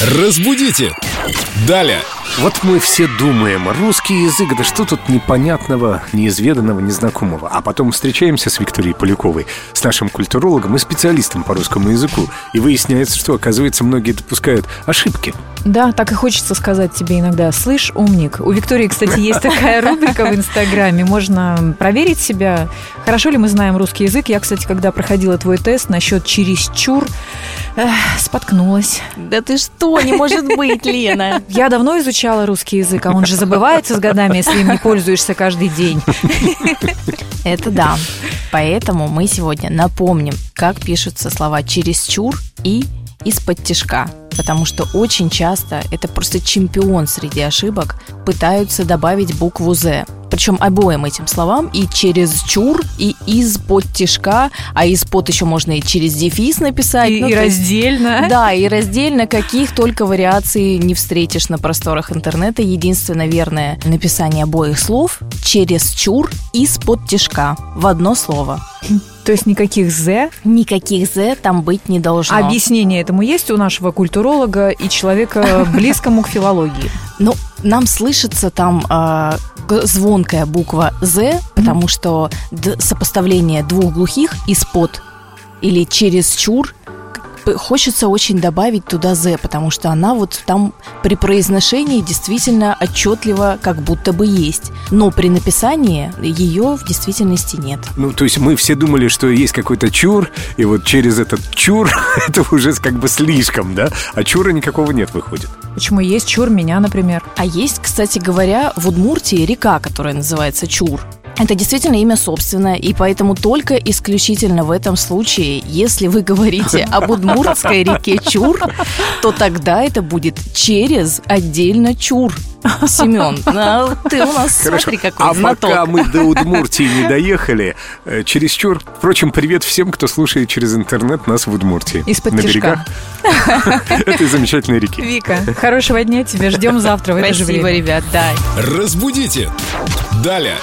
Разбудите! Далее! Вот мы все думаем, русский язык, да что тут непонятного, неизведанного, незнакомого. А потом встречаемся с Викторией Поляковой, с нашим культурологом и специалистом по русскому языку. И выясняется, что, оказывается, многие допускают ошибки. Да, так и хочется сказать тебе иногда «Слышь, умник». У Виктории, кстати, есть такая рубрика в Инстаграме. Можно проверить себя, хорошо ли мы знаем русский язык. Я, кстати, когда проходила твой тест насчет «чересчур», эх, споткнулась. Да ты что, не может быть, Лена. Я давно изучала русский язык, а он же забывается с годами, если им не пользуешься каждый день. Это да. Поэтому мы сегодня напомним, как пишутся слова «чересчур» и «из-под тяжка» потому что очень часто это просто чемпион среди ошибок пытаются добавить букву «з». Причем обоим этим словам и через чур, и из-под тяжка, а из-под еще можно и через дефис написать. И, Ну, и то есть- раздельно. Да, и раздельно каких только вариаций не встретишь на просторах интернета. Единственно верное написание обоих слов через чур из-под тяжка в одно слово. То есть никаких «з». Никаких «з» там быть не должно. Объяснение этому есть у нашего культуролога и человека, близкому к филологии. Ну, нам слышится там г- звонкая буква «з», потому что д- сопоставление двух глухих из-под или через чур хочется очень добавить туда «з», потому что она вот там при произношении действительно отчетливо как будто бы есть. Но при написании ее в действительности нет. Ну, то есть мы все думали, что есть какой-то чур, и вот через этот чур это уже как бы слишком, да? А чура никакого нет, выходит. Почему есть чур меня, например? А есть, кстати говоря, в Удмуртии река, которая называется Чур. Это действительно имя собственное, и поэтому только исключительно в этом случае, если вы говорите об удмуртской реке Чур, то тогда это будет через отдельно Чур. Семен, ну, ты у нас смотри какой а знаток. пока мы до Удмуртии не доехали, э, чересчур. Впрочем, привет всем, кто слушает через интернет нас в Удмуртии. Из-под На тишка. берегах этой замечательной реки. Вика, хорошего дня тебе. Ждем завтра в это же Спасибо, время. ребят, да. Разбудите! Далее!